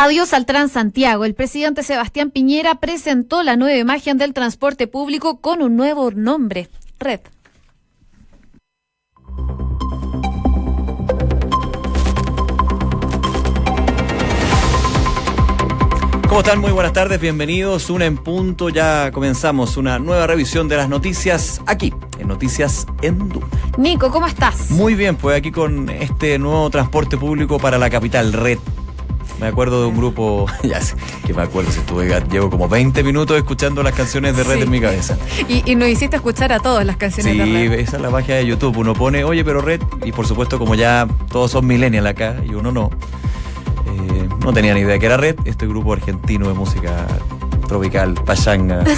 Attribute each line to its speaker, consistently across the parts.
Speaker 1: Adiós al Transantiago. El presidente Sebastián Piñera presentó la nueva imagen del transporte público con un nuevo nombre, Red.
Speaker 2: ¿Cómo están? Muy buenas tardes, bienvenidos. Una en punto, ya comenzamos una nueva revisión de las noticias aquí, en Noticias en Du.
Speaker 1: Nico, ¿cómo estás?
Speaker 2: Muy bien, pues aquí con este nuevo transporte público para la capital, Red. Me acuerdo de un grupo, ya sé, que me acuerdo, si estuve, llevo como 20 minutos escuchando las canciones de Red
Speaker 1: Sí.
Speaker 2: en mi cabeza.
Speaker 1: Y, y nos hiciste escuchar a todos las canciones
Speaker 2: Sí,
Speaker 1: de Red.
Speaker 2: esa es la magia de YouTube. Uno pone, oye, pero Red, y por supuesto, como ya todos son millennial acá y uno no, eh, no tenía ni idea que era Red, este grupo argentino de música tropical, pachanga.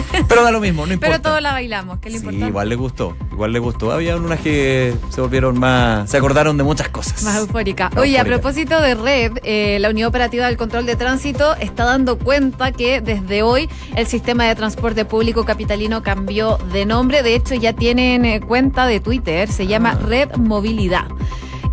Speaker 2: pero da lo mismo, no importa.
Speaker 1: Pero todos la bailamos, que es lo
Speaker 2: Sí,
Speaker 1: importante.
Speaker 2: igual le gustó, igual le gustó. Había unas que se volvieron más, se acordaron de muchas cosas.
Speaker 1: Más eufórica.
Speaker 2: Más
Speaker 1: Oye, a propósito de red, eh, la Unidad Operativa del Control de Tránsito está dando cuenta que desde hoy el sistema de transporte público capitalino cambió de nombre. De hecho, ya tienen eh, cuenta de Twitter, se llama
Speaker 2: Ah.
Speaker 1: Red Movilidad.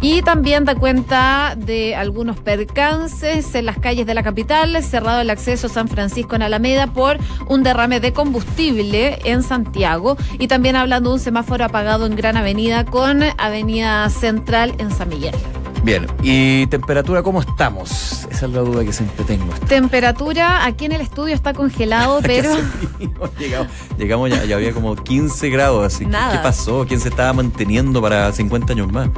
Speaker 1: Y también da cuenta de algunos percances en las calles de la capital, cerrado el acceso San Francisco en Alameda por un derrame de combustible en Santiago. Y también hablando de un semáforo apagado en Gran Avenida con Avenida Central en San Miguel.
Speaker 2: Bien, ¿y temperatura cómo estamos? Esa es la duda que siempre tengo.
Speaker 1: Temperatura aquí en el estudio está congelado, pero
Speaker 2: llegamos, llegamos ya, ya había como 15 grados, así que
Speaker 1: Nada.
Speaker 2: ¿qué pasó? ¿Quién se estaba manteniendo para 50 años más?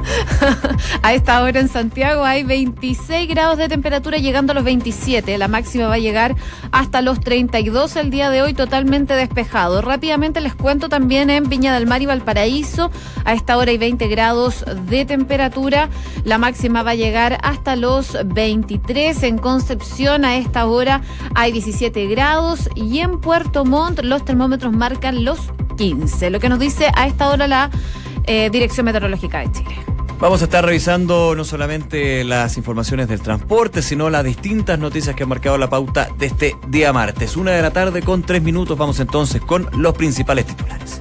Speaker 1: a esta hora en Santiago hay 26 grados de temperatura llegando a los 27. La máxima va a llegar hasta los 32 el día de hoy totalmente despejado. Rápidamente les cuento también en Viña del Mar y Valparaíso. A esta hora hay 20 grados de temperatura. La máxima va a llegar hasta los 23. En Concepción a esta hora hay 17 grados y en Puerto Montt los termómetros marcan los 15. Lo que nos dice a esta hora la eh, Dirección Meteorológica de Chile.
Speaker 2: Vamos a estar revisando no solamente las informaciones del transporte, sino las distintas noticias que han marcado la pauta de este día martes. Una de la tarde con tres minutos. Vamos entonces con los principales titulares.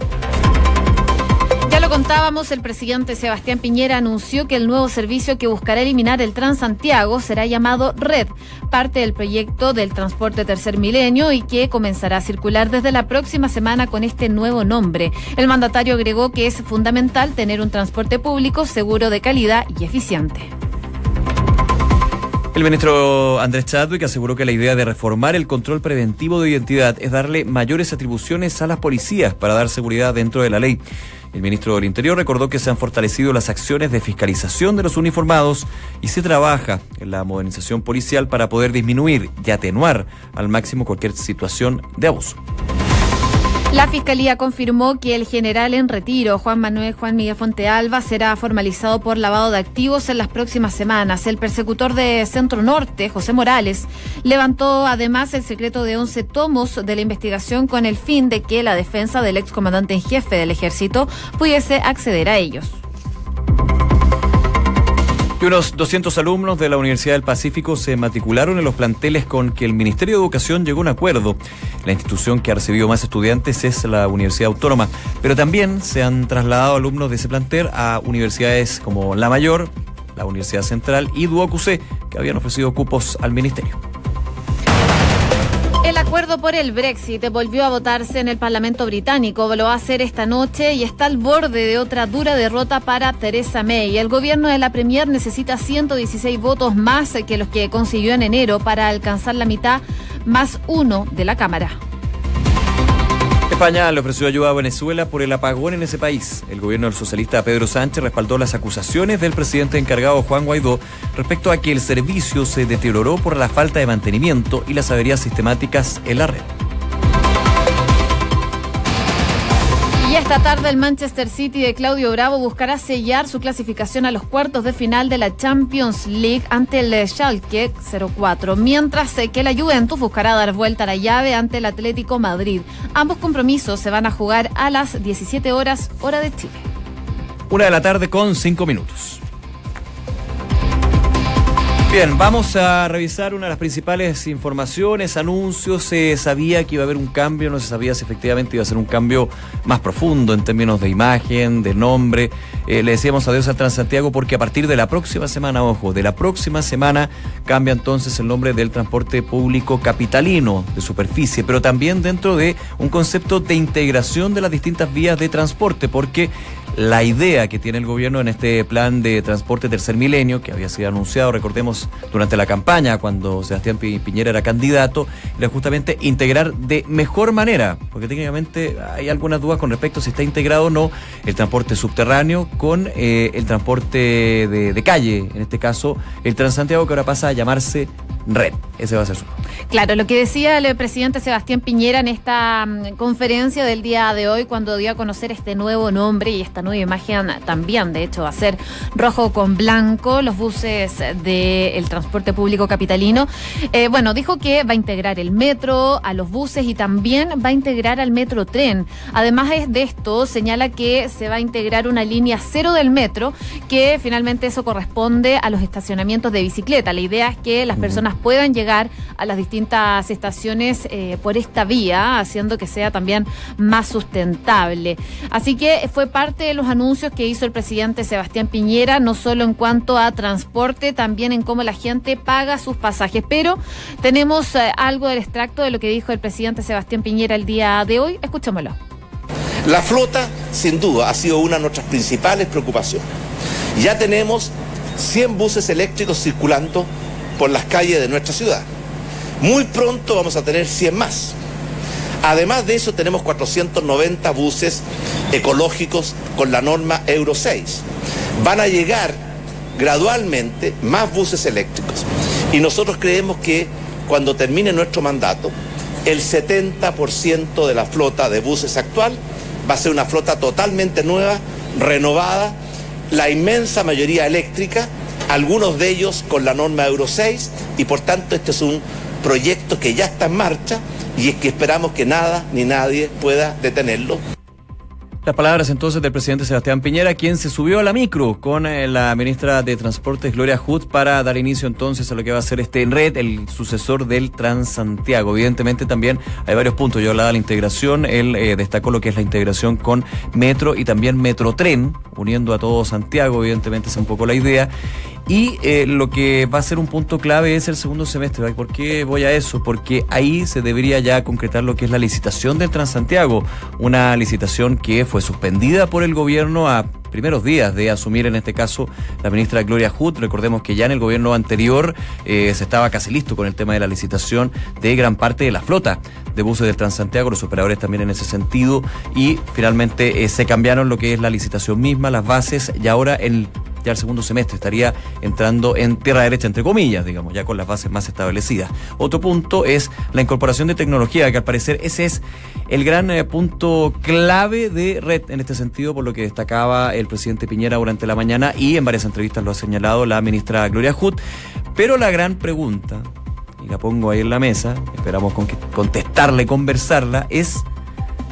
Speaker 1: Contábamos, el presidente Sebastián Piñera anunció que el nuevo servicio que buscará eliminar el Transantiago será llamado Red, parte del proyecto del transporte tercer milenio y que comenzará a circular desde la próxima semana con este nuevo nombre. El mandatario agregó que es fundamental tener un transporte público seguro de calidad y eficiente.
Speaker 2: El ministro Andrés Chadwick aseguró que la idea de reformar el control preventivo de identidad es darle mayores atribuciones a las policías para dar seguridad dentro de la ley. El ministro del Interior recordó que se han fortalecido las acciones de fiscalización de los uniformados y se trabaja en la modernización policial para poder disminuir y atenuar al máximo cualquier situación de abuso.
Speaker 1: La Fiscalía confirmó que el general en retiro, Juan Manuel Juan Miguel Fontealba, será formalizado por lavado de activos en las próximas semanas. El persecutor de Centro Norte, José Morales, levantó además el secreto de 11 tomos de la investigación con el fin de que la defensa del excomandante en jefe del ejército pudiese acceder a ellos.
Speaker 2: Y unos 200 alumnos de la Universidad del Pacífico se matricularon en los planteles con que el Ministerio de Educación llegó a un acuerdo. La institución que ha recibido más estudiantes es la Universidad Autónoma, pero también se han trasladado alumnos de ese plantel a universidades como La Mayor, la Universidad Central y Duocucé, que habían ofrecido cupos al Ministerio.
Speaker 1: Acuerdo por el Brexit volvió a votarse en el Parlamento británico. Lo va a hacer esta noche y está al borde de otra dura derrota para Theresa May. El gobierno de la Premier necesita 116 votos más que los que consiguió en enero para alcanzar la mitad más uno de la Cámara.
Speaker 2: España le ofreció ayuda a Venezuela por el apagón en ese país. El gobierno del socialista Pedro Sánchez respaldó las acusaciones del presidente encargado Juan Guaidó respecto a que el servicio se deterioró por la falta de mantenimiento y las averías sistemáticas en la red.
Speaker 1: Esta tarde el Manchester City de Claudio Bravo buscará sellar su clasificación a los cuartos de final de la Champions League ante el Schalke 04, mientras que la Juventus buscará dar vuelta a la llave ante el Atlético Madrid. Ambos compromisos se van a jugar a las 17 horas hora de Chile.
Speaker 2: Una de la tarde con cinco minutos. Bien, vamos a revisar una de las principales informaciones, anuncios. Se sabía que iba a haber un cambio, no se sabía si efectivamente iba a ser un cambio más profundo en términos de imagen, de nombre. Eh, le decíamos adiós al Transantiago porque a partir de la próxima semana, ojo, de la próxima semana cambia entonces el nombre del transporte público capitalino de superficie, pero también dentro de un concepto de integración de las distintas vías de transporte, porque la idea que tiene el gobierno en este plan de transporte tercer milenio, que había sido anunciado, recordemos, durante la campaña, cuando Sebastián Piñera era candidato, era justamente integrar de mejor manera, porque técnicamente hay algunas dudas con respecto a si está integrado o no el transporte subterráneo con eh, el transporte de, de calle, en este caso el Transantiago, que ahora pasa a llamarse red. Ese va a ser su.
Speaker 1: Claro, lo que decía el presidente Sebastián Piñera en esta mm, conferencia del día de hoy, cuando dio a conocer este nuevo nombre y esta nueva imagen también, de hecho, va a ser rojo con blanco, los buses del transporte público capitalino. Eh, bueno, dijo que va a integrar el metro a los buses y también va a integrar al metro tren. Además de esto, señala que se va a integrar una línea cero del metro, que finalmente eso corresponde a los estacionamientos de bicicleta. La idea es que las personas puedan llegar a las distintas estaciones eh, por esta vía, haciendo que sea también más sustentable. Así que fue parte de los anuncios que hizo el presidente Sebastián Piñera, no solo en cuanto a transporte, también en cómo la gente paga sus pasajes. Pero tenemos eh, algo del extracto de lo que dijo el presidente Sebastián Piñera el día de hoy. Escuchémoslo.
Speaker 3: La flota, sin duda, ha sido una de nuestras principales preocupaciones. Ya tenemos 100 buses eléctricos circulando por las calles de nuestra ciudad. Muy pronto vamos a tener 100 más. Además de eso tenemos 490 buses ecológicos con la norma Euro 6. Van a llegar gradualmente más buses eléctricos. Y nosotros creemos que cuando termine nuestro mandato, el 70% de la flota de buses actual va a ser una flota totalmente nueva, renovada, la inmensa mayoría eléctrica algunos de ellos con la norma Euro 6 y por tanto este es un proyecto que ya está en marcha y es que esperamos que nada ni nadie pueda detenerlo.
Speaker 2: Las palabras entonces del presidente Sebastián Piñera, quien se subió a la micro con eh, la ministra de Transportes Gloria Hood para dar inicio entonces a lo que va a ser este red, el sucesor del Transantiago. Evidentemente también hay varios puntos. Yo hablaba de la integración, él eh, destacó lo que es la integración con Metro y también Metrotren, uniendo a todo Santiago, evidentemente es un poco la idea. Y eh, lo que va a ser un punto clave es el segundo semestre. ¿Por qué voy a eso? Porque ahí se debería ya concretar lo que es la licitación del Transantiago, una licitación que fue suspendida por el gobierno a primeros días de asumir en este caso la ministra Gloria Hood. Recordemos que ya en el gobierno anterior eh, se estaba casi listo con el tema de la licitación de gran parte de la flota de buses del Transantiago, los operadores también en ese sentido, y finalmente eh, se cambiaron lo que es la licitación misma, las bases, y ahora el ya el segundo semestre estaría entrando en tierra derecha, entre comillas, digamos, ya con las bases más establecidas. Otro punto es la incorporación de tecnología, que al parecer ese es el gran eh, punto clave de red en este sentido, por lo que destacaba el presidente Piñera durante la mañana y en varias entrevistas lo ha señalado la ministra Gloria Hood. Pero la gran pregunta, y la pongo ahí en la mesa, esperamos contestarla y conversarla, es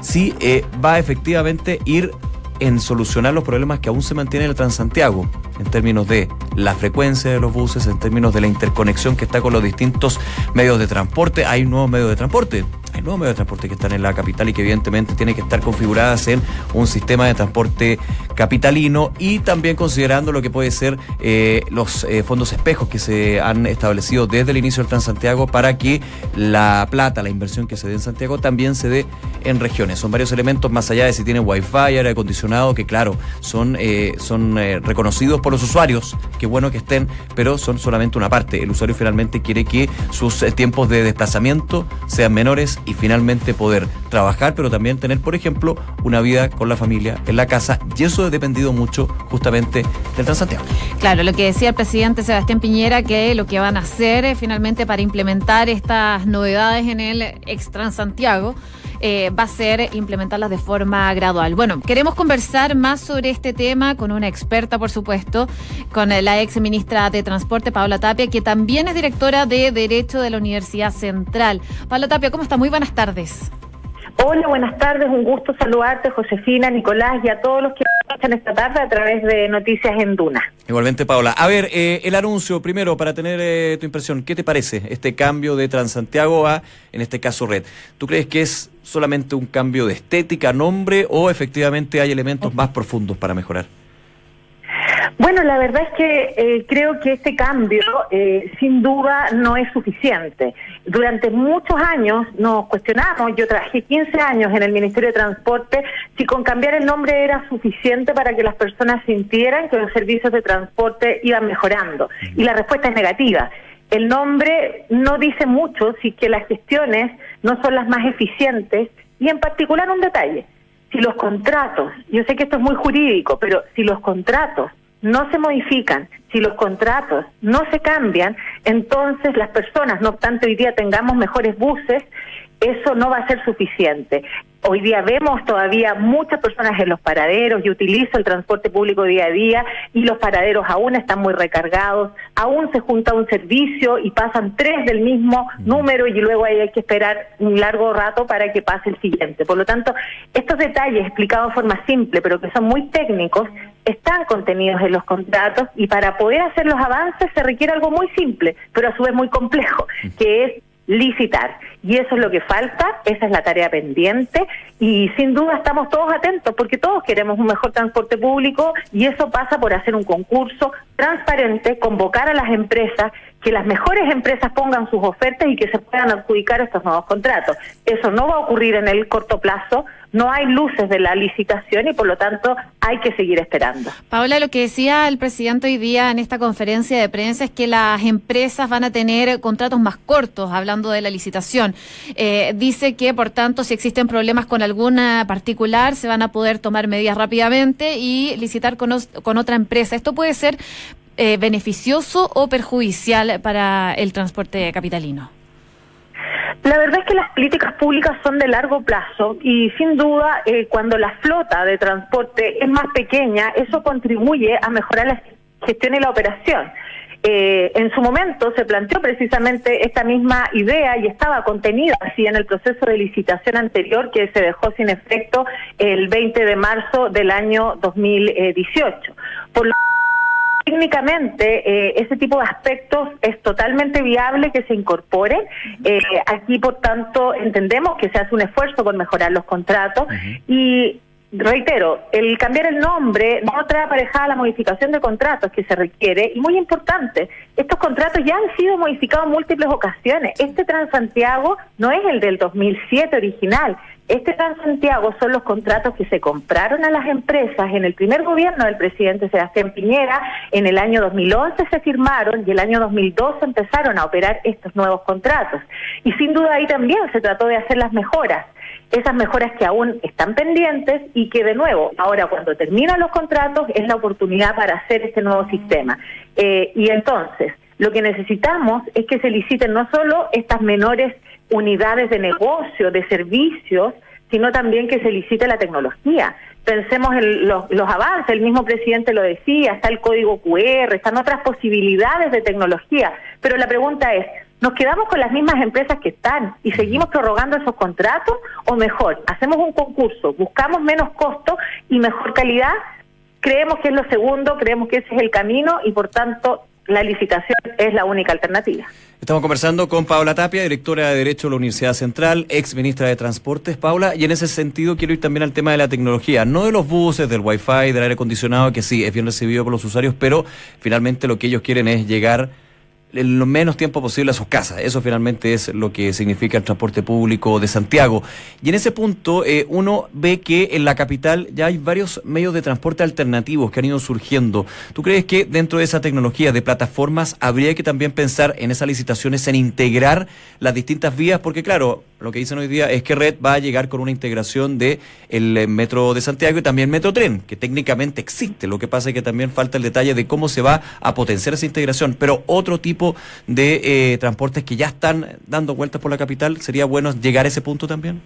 Speaker 2: si eh, va a efectivamente ir en solucionar los problemas que aún se mantienen en el Transantiago, en términos de la frecuencia de los buses, en términos de la interconexión que está con los distintos medios de transporte. Hay nuevos medios de transporte hay nuevos medios de transporte que están en la capital y que evidentemente tienen que estar configuradas en un sistema de transporte capitalino y también considerando lo que puede ser eh, los eh, fondos espejos que se han establecido desde el inicio del Transantiago para que la plata, la inversión que se dé en Santiago también se dé en regiones. Son varios elementos más allá de si tiene wifi, aire acondicionado, que claro, son, eh, son reconocidos por los usuarios, qué bueno que estén, pero son solamente una parte. El usuario finalmente quiere que sus tiempos de desplazamiento sean menores y finalmente poder trabajar, pero también tener, por ejemplo, una vida con la familia en la casa. Y eso ha dependido mucho justamente del Transantiago.
Speaker 1: Claro, lo que decía el presidente Sebastián Piñera, que lo que van a hacer es finalmente para implementar estas novedades en el ex Transantiago. Eh, va a ser implementarlas de forma gradual. Bueno, queremos conversar más sobre este tema con una experta, por supuesto, con la ex ministra de Transporte, Paula Tapia, que también es directora de Derecho de la Universidad Central. Paula Tapia, ¿cómo está? Muy buenas tardes.
Speaker 4: Hola, buenas tardes. Un gusto saludarte, Josefina, Nicolás y a todos los que escuchan esta tarde a través de Noticias en Duna.
Speaker 2: Igualmente, Paola. A ver, eh, el anuncio, primero, para tener eh, tu impresión, ¿qué te parece este cambio de Transantiago a, en este caso, Red? ¿Tú crees que es solamente un cambio de estética, nombre, o efectivamente hay elementos más profundos para mejorar?
Speaker 4: Bueno, la verdad es que eh, creo que este cambio eh, sin duda no es suficiente. Durante muchos años nos cuestionamos, yo trabajé 15 años en el Ministerio de Transporte, si con cambiar el nombre era suficiente para que las personas sintieran que los servicios de transporte iban mejorando. Y la respuesta es negativa. El nombre no dice mucho si que las gestiones no son las más eficientes y en particular un detalle, si los contratos, yo sé que esto es muy jurídico, pero si los contratos no se modifican, si los contratos no se cambian, entonces las personas, no obstante hoy día tengamos mejores buses, eso no va a ser suficiente. Hoy día vemos todavía muchas personas en los paraderos, y utilizo el transporte público día a día y los paraderos aún están muy recargados, aún se junta un servicio y pasan tres del mismo número y luego hay que esperar un largo rato para que pase el siguiente. Por lo tanto, estos detalles explicados de forma simple, pero que son muy técnicos, están contenidos en los contratos y para poder hacer los avances se requiere algo muy simple, pero a su vez muy complejo, que es licitar. Y eso es lo que falta, esa es la tarea pendiente y sin duda estamos todos atentos porque todos queremos un mejor transporte público y eso pasa por hacer un concurso transparente, convocar a las empresas, que las mejores empresas pongan sus ofertas y que se puedan adjudicar estos nuevos contratos. Eso no va a ocurrir en el corto plazo, no hay luces de la licitación y por lo tanto hay que seguir esperando.
Speaker 1: Paola, lo que decía el presidente hoy día en esta conferencia de prensa es que las empresas van a tener contratos más cortos, hablando de la licitación. Eh, dice que, por tanto, si existen problemas con alguna particular, se van a poder tomar medidas rápidamente y licitar con, con otra empresa. Esto puede ser eh, beneficioso o perjudicial para el transporte capitalino.
Speaker 4: La verdad es que las políticas públicas son de largo plazo y sin duda eh, cuando la flota de transporte es más pequeña, eso contribuye a mejorar la gestión y la operación. Eh, en su momento se planteó precisamente esta misma idea y estaba contenida así en el proceso de licitación anterior que se dejó sin efecto el 20 de marzo del año 2018. Por lo técnicamente eh, ese tipo de aspectos es totalmente viable que se incorporen. Eh, aquí, por tanto, entendemos que se hace un esfuerzo por mejorar los contratos y reitero, el cambiar el nombre no trae aparejada la modificación de contratos que se requiere y muy importante, estos contratos ya han sido modificados en múltiples ocasiones. Este Transantiago no es el del 2007 original. Este Transantiago son los contratos que se compraron a las empresas en el primer gobierno del presidente Sebastián Piñera. En el año 2011 se firmaron y el año 2012 empezaron a operar estos nuevos contratos. Y sin duda ahí también se trató de hacer las mejoras esas mejoras que aún están pendientes y que de nuevo, ahora cuando terminan los contratos es la oportunidad para hacer este nuevo sistema. Eh, y entonces, lo que necesitamos es que se liciten no solo estas menores unidades de negocio, de servicios, sino también que se licite la tecnología. Pensemos en los, los, avances, el mismo presidente lo decía, está el código QR, están otras posibilidades de tecnología, pero la pregunta es, ¿Nos quedamos con las mismas empresas que están y seguimos prorrogando esos contratos? ¿O mejor, hacemos un concurso, buscamos menos costo y mejor calidad? Creemos que es lo segundo, creemos que ese es el camino y por tanto la licitación es la única alternativa.
Speaker 2: Estamos conversando con Paula Tapia, directora de Derecho de la Universidad Central, ex ministra de Transportes, Paula, y en ese sentido quiero ir también al tema de la tecnología, no de los buses, del wifi, del aire acondicionado, que sí, es bien recibido por los usuarios, pero finalmente lo que ellos quieren es llegar en lo menos tiempo posible a sus casas. Eso finalmente es lo que significa el transporte público de Santiago. Y en ese punto eh, uno ve que en la capital ya hay varios medios de transporte alternativos que han ido surgiendo. ¿Tú crees que dentro de esa tecnología de plataformas habría que también pensar en esas licitaciones, en integrar las distintas vías? Porque claro, lo que dicen hoy día es que Red va a llegar con una integración de el eh, metro de Santiago y también metro tren, que técnicamente existe. Lo que pasa es que también falta el detalle de cómo se va a potenciar esa integración. Pero otro tipo de eh, transportes que ya están dando vueltas por la capital, ¿sería bueno llegar a ese punto también?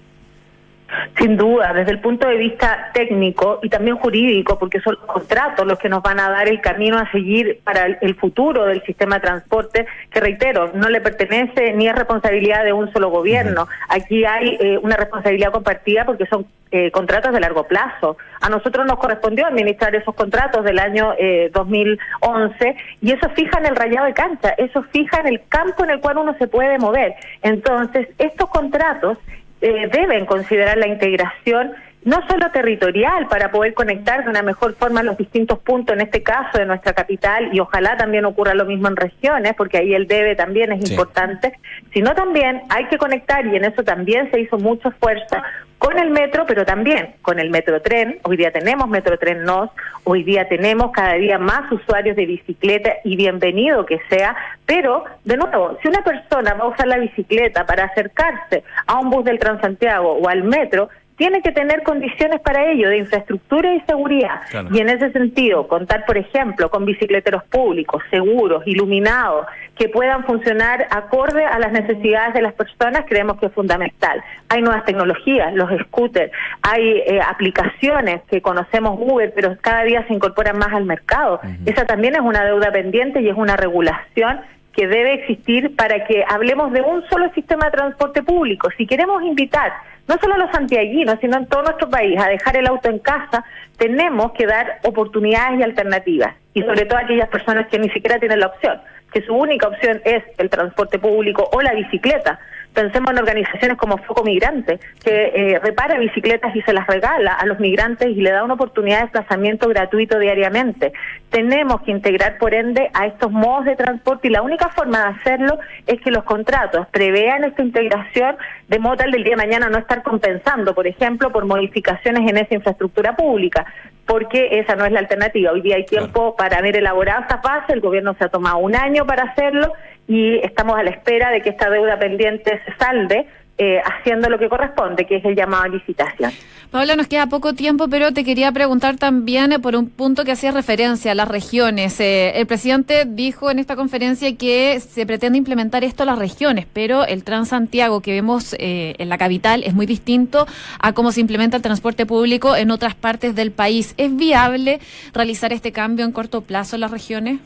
Speaker 4: Sin duda, desde el punto de vista técnico y también jurídico, porque son los contratos los que nos van a dar el camino a seguir para el futuro del sistema de transporte, que reitero, no le pertenece ni es responsabilidad de un solo gobierno. Aquí hay eh, una responsabilidad compartida porque son eh, contratos de largo plazo. A nosotros nos correspondió administrar esos contratos del año 2011 eh, y eso fija en el rayado de cancha, eso fija en el campo en el cual uno se puede mover. Entonces, estos contratos eh, deben considerar la integración no solo territorial para poder conectar de una mejor forma los distintos puntos, en este caso de nuestra capital, y ojalá también ocurra lo mismo en regiones, porque ahí el debe también es importante, sino también hay que conectar, y en eso también se hizo mucho esfuerzo, con el metro, pero también con el metrotren. Hoy día tenemos metrotren NOS, hoy día tenemos cada día más usuarios de bicicleta y bienvenido que sea, pero de nuevo, si una persona va a usar la bicicleta para acercarse a un bus del Transantiago o al metro, tiene que tener condiciones para ello de infraestructura y seguridad. Y en ese sentido, contar, por ejemplo, con bicicleteros públicos, seguros, iluminados, que puedan funcionar acorde a las necesidades de las personas, creemos que es fundamental. Hay nuevas tecnologías, los scooters, hay eh, aplicaciones que conocemos Uber, pero cada día se incorporan más al mercado. Esa también es una deuda pendiente y es una regulación que debe existir para que hablemos de un solo sistema de transporte público. Si queremos invitar no solo a los santiaguinos, sino en todo nuestro país a dejar el auto en casa, tenemos que dar oportunidades y alternativas. Y sobre todo a aquellas personas que ni siquiera tienen la opción, que su única opción es el transporte público o la bicicleta Pensemos en organizaciones como Foco Migrante, que eh, repara bicicletas y se las regala a los migrantes y le da una oportunidad de desplazamiento gratuito diariamente. Tenemos que integrar, por ende, a estos modos de transporte y la única forma de hacerlo es que los contratos prevean esta integración de modo tal del día de mañana no estar compensando, por ejemplo, por modificaciones en esa infraestructura pública porque esa no es la alternativa. Hoy día hay tiempo para haber elaborado esa fase, el gobierno se ha tomado un año para hacerlo y estamos a la espera de que esta deuda pendiente se salde. Eh, haciendo lo que corresponde, que es el llamado a licitación.
Speaker 1: Paula, nos queda poco tiempo, pero te quería preguntar también eh, por un punto que hacía referencia a las regiones. Eh, el presidente dijo en esta conferencia que se pretende implementar esto a las regiones, pero el Transantiago que vemos en la capital es muy distinto a cómo se implementa el transporte público en otras partes del país. ¿Es viable realizar este cambio en corto plazo en las regiones?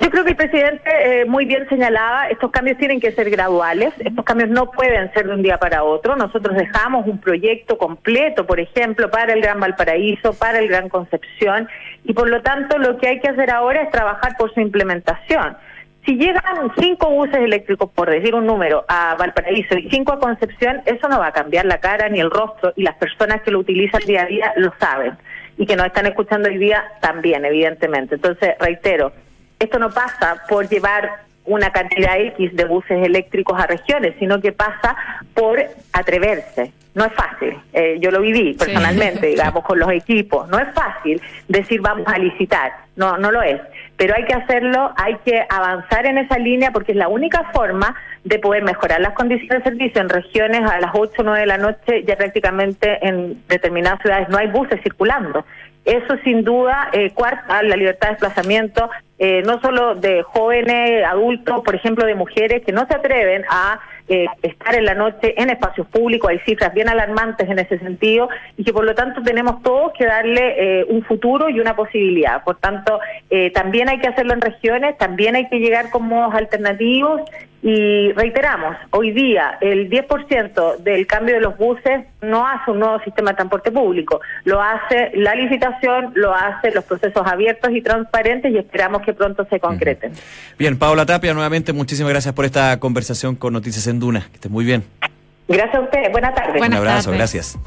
Speaker 4: Yo creo que el presidente eh, muy bien señalaba, estos cambios tienen que ser graduales, estos cambios no pueden ser de un día para otro. Nosotros dejamos un proyecto completo, por ejemplo, para el Gran Valparaíso, para el Gran Concepción, y por lo tanto lo que hay que hacer ahora es trabajar por su implementación. Si llegan cinco buses eléctricos, por decir un número, a Valparaíso y cinco a Concepción, eso no va a cambiar la cara ni el rostro, y las personas que lo utilizan día a día lo saben, y que nos están escuchando hoy día también, evidentemente. Entonces, reitero, esto no pasa por llevar una cantidad X de buses eléctricos a regiones, sino que pasa por atreverse. No es fácil, eh, yo lo viví personalmente, digamos, con los equipos. No es fácil decir vamos a licitar, no, no lo es. Pero hay que hacerlo, hay que avanzar en esa línea porque es la única forma de poder mejorar las condiciones de servicio en regiones a las 8 o 9 de la noche, ya prácticamente en determinadas ciudades no hay buses circulando. Eso sin duda eh, cuarta la libertad de desplazamiento, eh, no solo de jóvenes, adultos, por ejemplo, de mujeres que no se atreven a eh, estar en la noche en espacios públicos. Hay cifras bien alarmantes en ese sentido y que por lo tanto tenemos todos que darle un futuro y una posibilidad. Por tanto, también hay que hacerlo en regiones, también hay que llegar con modos alternativos y reiteramos, hoy día el 10% del cambio de los buses no hace un nuevo sistema de transporte público, lo hace la licitación, lo hace los procesos abiertos y transparentes y esperamos que pronto se concreten.
Speaker 2: Bien, Paula Tapia, nuevamente muchísimas gracias por esta conversación con Noticias en Duna. Que esté muy bien.
Speaker 4: Gracias a ustedes, buenas tardes.
Speaker 2: un abrazo, gracias.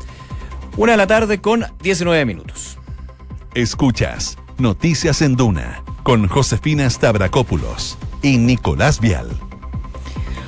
Speaker 2: Una de la tarde con 19 minutos.
Speaker 5: Escuchas Noticias en Duna con Josefina Stavrakopoulos y Nicolás Vial.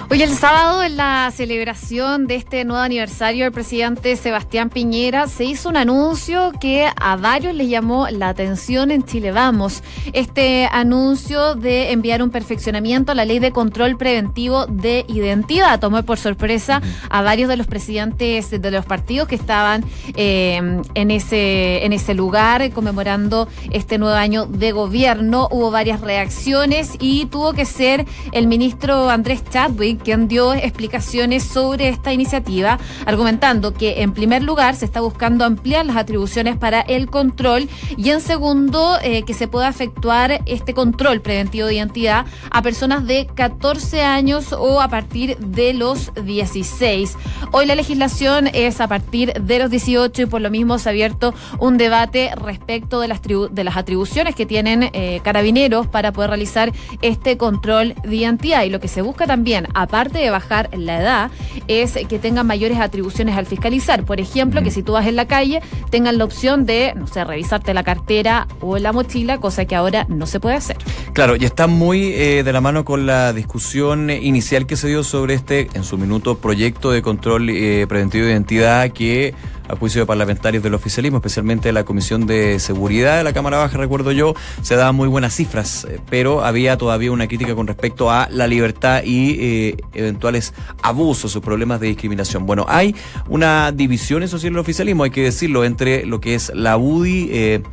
Speaker 1: Hoy el sábado, en la celebración de este nuevo aniversario del presidente Sebastián Piñera, se hizo un anuncio que a varios les llamó la atención en Chile Vamos. Este anuncio de enviar un perfeccionamiento a la ley de control preventivo de identidad tomó por sorpresa a varios de los presidentes de los partidos que estaban eh, en, ese, en ese lugar conmemorando este nuevo año de gobierno. Hubo varias reacciones y tuvo que ser el ministro Andrés Chadwick Chadwick, quien dio explicaciones sobre esta iniciativa, argumentando que en primer lugar se está buscando ampliar las atribuciones para el control y en segundo eh, que se pueda efectuar este control preventivo de identidad a personas de 14 años o a partir de los 16. Hoy la legislación es a partir de los 18 y por lo mismo se ha abierto un debate respecto de las, de las atribuciones que tienen eh, carabineros para poder realizar este control de identidad. Y lo que se busca también, aparte de bajar la edad, es que tengan mayores atribuciones al fiscalizar. Por ejemplo, que si tú vas en la calle, tengan la opción de, no sé, revisarte la cartera o la mochila, cosa que ahora no se puede hacer.
Speaker 2: Claro, y está muy eh, de la mano con la discusión inicial que se dio sobre este, en su minuto, proyecto de control eh, preventivo de identidad que a juicio de parlamentarios del oficialismo, especialmente de la Comisión de Seguridad de la Cámara Baja, recuerdo yo, se daban muy buenas cifras, eh, pero había todavía una crítica con respecto a la libertad y eh, eventuales abusos o problemas de discriminación. Bueno, hay una división, eso sí, en el oficialismo, hay que decirlo, entre lo que es la UDI, eh,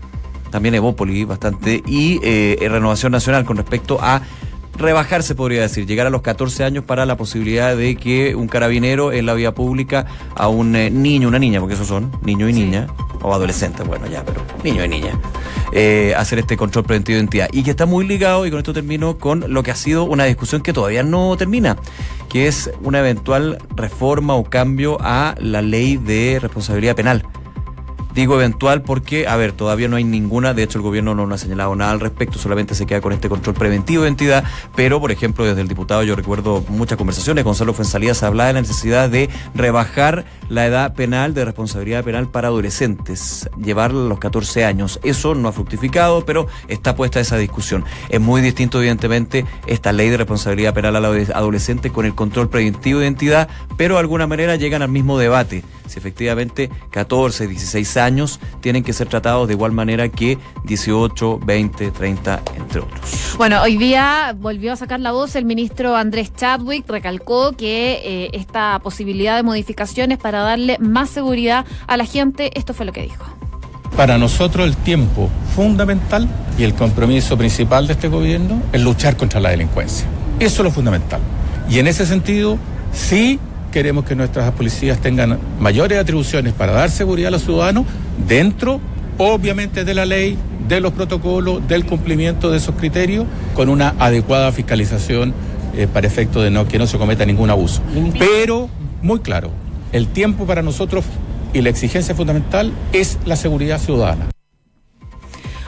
Speaker 2: también Evópoli bastante, y Renovación Nacional con respecto a rebajarse, podría decir, llegar a los 14 años para la posibilidad de que un carabinero en la vía pública a un eh, niño, una niña, porque esos son niño y niña, o adolescente, bueno, ya, pero niño y niña, eh, hacer este control preventivo de identidad. Y que está muy ligado, y con esto termino, con lo que ha sido una discusión que todavía no termina, que es una eventual reforma o cambio a la ley de responsabilidad penal Digo eventual porque, a ver, todavía no hay ninguna, de hecho el gobierno no, ha señalado nada al respecto, solamente se queda con este control preventivo de entidad, pero por ejemplo desde el diputado yo recuerdo muchas conversaciones, Gonzalo Fuensalía se hablaba de la necesidad de rebajar la edad penal de responsabilidad penal para adolescentes, llevarla a los 14 años. Eso no ha fructificado, pero está puesta esa discusión. Es muy distinto evidentemente esta ley de responsabilidad penal a la adolescente con el control preventivo de identidad, pero de alguna manera llegan al mismo debate si efectivamente 14, 16 años tienen que ser tratados de igual manera que 18, 20, 30, entre otros.
Speaker 1: Bueno, hoy día volvió a sacar la voz el ministro Andrés Chadwick, recalcó que eh, esta posibilidad de modificaciones para darle más seguridad a la gente, esto fue lo que dijo.
Speaker 6: Para nosotros el tiempo fundamental y el compromiso principal de este gobierno es luchar contra la delincuencia. Eso es lo fundamental. Y en ese sentido, sí queremos que nuestras policías tengan mayores atribuciones para dar seguridad a los ciudadanos dentro, obviamente, de la ley, de los protocolos, del cumplimiento de esos criterios, con una adecuada fiscalización eh, para efecto de no, que no se cometa ningún abuso. Pero, muy claro, el tiempo para nosotros y la exigencia fundamental es la seguridad ciudadana.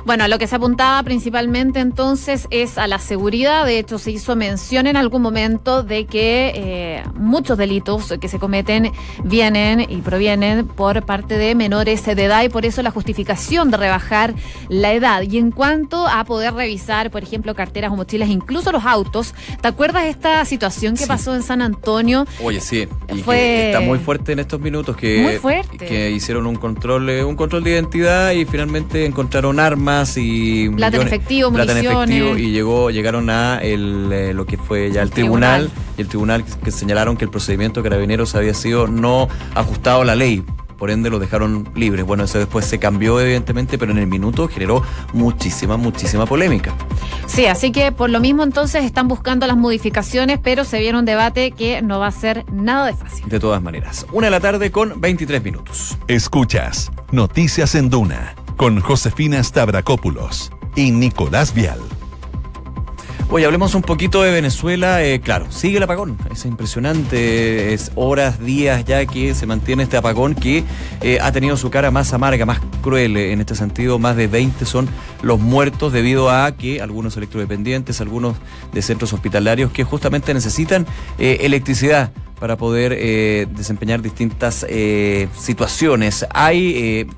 Speaker 1: Bueno, lo que se apuntaba principalmente entonces es a la seguridad. De hecho, se hizo mención en algún momento de que eh, muchos delitos que se cometen vienen y provienen por parte de menores de edad y por eso la justificación de rebajar la edad. Y en cuanto a poder revisar, por ejemplo, carteras o mochilas, incluso los autos, ¿te acuerdas esta situación que pasó en San Antonio?
Speaker 2: Oye, sí, y Fue... está muy fuerte en estos minutos que, que hicieron un control, eh, un control de identidad y finalmente encontraron armas y
Speaker 1: plata en efectivo, plata en efectivo
Speaker 2: y llegó llegaron a el, eh, lo que fue ya el, tribunal, y el tribunal que, señalaron que el procedimiento de carabineros había sido no ajustado a la ley por ende lo dejaron libres. Bueno, eso después se cambió evidentemente, pero en el minuto generó muchísima, muchísima polémica.
Speaker 1: Sí, así que por lo mismo entonces están buscando las modificaciones, pero se viene un debate que no va a ser nada de fácil.
Speaker 2: De todas maneras, una de la tarde con 23 minutos.
Speaker 5: Escuchas Noticias en Duna con Josefina Stavrakopoulos y Nicolás Vial.
Speaker 2: Oye, hablemos un poquito de Venezuela. Eh, claro, sigue el apagón. Es impresionante. Es horas, días ya que se mantiene este apagón que eh, ha tenido su cara más amarga, más cruel. En este sentido, más de 20 son los muertos debido a que algunos electrodependientes, algunos de centros hospitalarios que justamente necesitan eh, electricidad para poder desempeñar distintas situaciones. Hay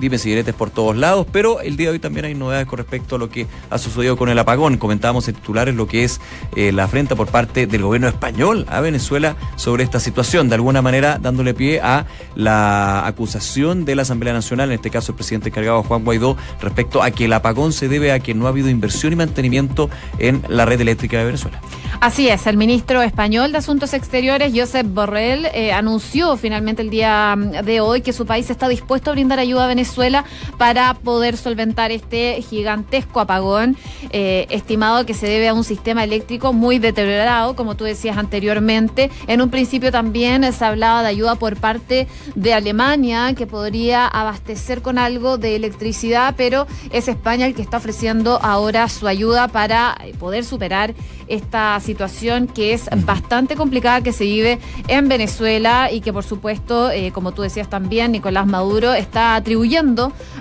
Speaker 2: dime si diretes por todos lados, pero el día de hoy también hay novedades con respecto a lo que ha sucedido con el apagón. Comentábamos en titulares lo que es eh, la afrenta por parte del gobierno español a Venezuela sobre esta situación, de alguna manera dándole pie a la acusación de la Asamblea Nacional, en este caso el presidente encargado Juan Guaidó, respecto a que el apagón se debe a que no ha habido inversión y mantenimiento en la red eléctrica de Venezuela.
Speaker 1: Así es, el ministro español de Asuntos Exteriores, Josep Borrell, eh, anunció finalmente el día de hoy que su país está dispuesto a brindar ayuda a Venezuela Venezuela para poder solventar este gigantesco apagón, eh, estimado que se debe a un sistema eléctrico muy deteriorado, como tú decías anteriormente. En un principio también se hablaba de ayuda por parte de Alemania, que podría abastecer con algo de electricidad, pero es España el que está ofreciendo ahora su ayuda para poder superar esta situación que es bastante complicada que se vive en Venezuela y que por supuesto, eh, como tú decías también, Nicolás Maduro está atribuyendo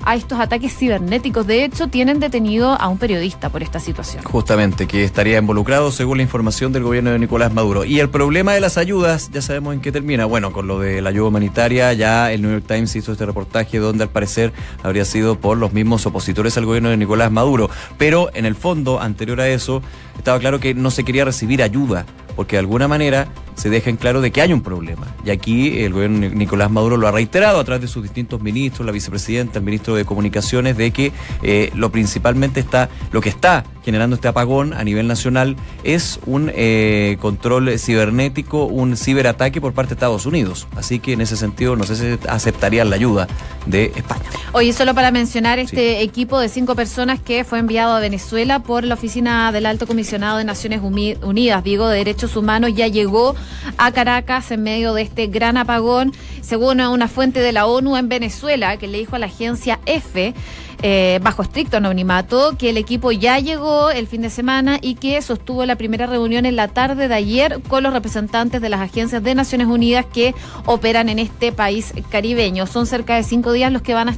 Speaker 1: a estos ataques cibernéticos. De hecho, tienen detenido a un periodista por esta situación.
Speaker 2: Justamente, que estaría involucrado según la información del gobierno de Nicolás Maduro. Y el problema de las ayudas, ya sabemos en qué termina. Bueno, con lo de la ayuda humanitaria, ya el New York Times hizo este reportaje donde al parecer habría sido por los mismos opositores al gobierno de Nicolás Maduro. Pero en el fondo, anterior a eso, estaba claro que no se quería recibir ayuda, porque de alguna manera se deja en claro de que hay un problema. Y aquí el gobierno Nicolás Maduro lo ha reiterado a través de sus distintos ministros, la vicepresidenta, el ministro de Comunicaciones, de que eh, lo principalmente está, lo que está generando este apagón a nivel nacional es un eh, control cibernético, un ciberataque por parte de Estados Unidos. Así que en ese sentido no sé si aceptarían la ayuda de España.
Speaker 1: Oye, solo para mencionar este equipo de cinco personas que fue enviado a Venezuela por la oficina del Alto Comisionado de Naciones Unidas, Vigo, de Derechos Humanos, ya llegó a Caracas en medio de este gran apagón, según una fuente de la ONU en Venezuela, que le dijo a la agencia F eh, bajo estricto anonimato, que el equipo ya llegó el fin de semana y que sostuvo la primera reunión en la tarde de ayer con los representantes de las agencias de Naciones Unidas que operan en este país caribeño. Son cerca de cinco días los que van a